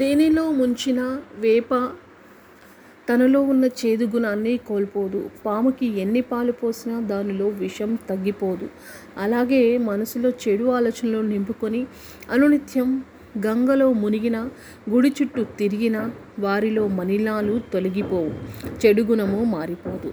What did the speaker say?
తేనెలో ముంచిన వేప తనలో ఉన్న చేదు గుణాన్ని కోల్పోదు. పాముకి ఎన్ని పాలు పోసినా దానిలో విషం తగ్గిపోదు. అలాగే మనసులో చెడు ఆలోచనలు నింపుకొని అనునిత్యం గంగలో మునిగిన గుడి చుట్టూ తిరిగిన వారిలో మలినాలు తొలగిపోవు. చెడు గుణము మారిపోదు.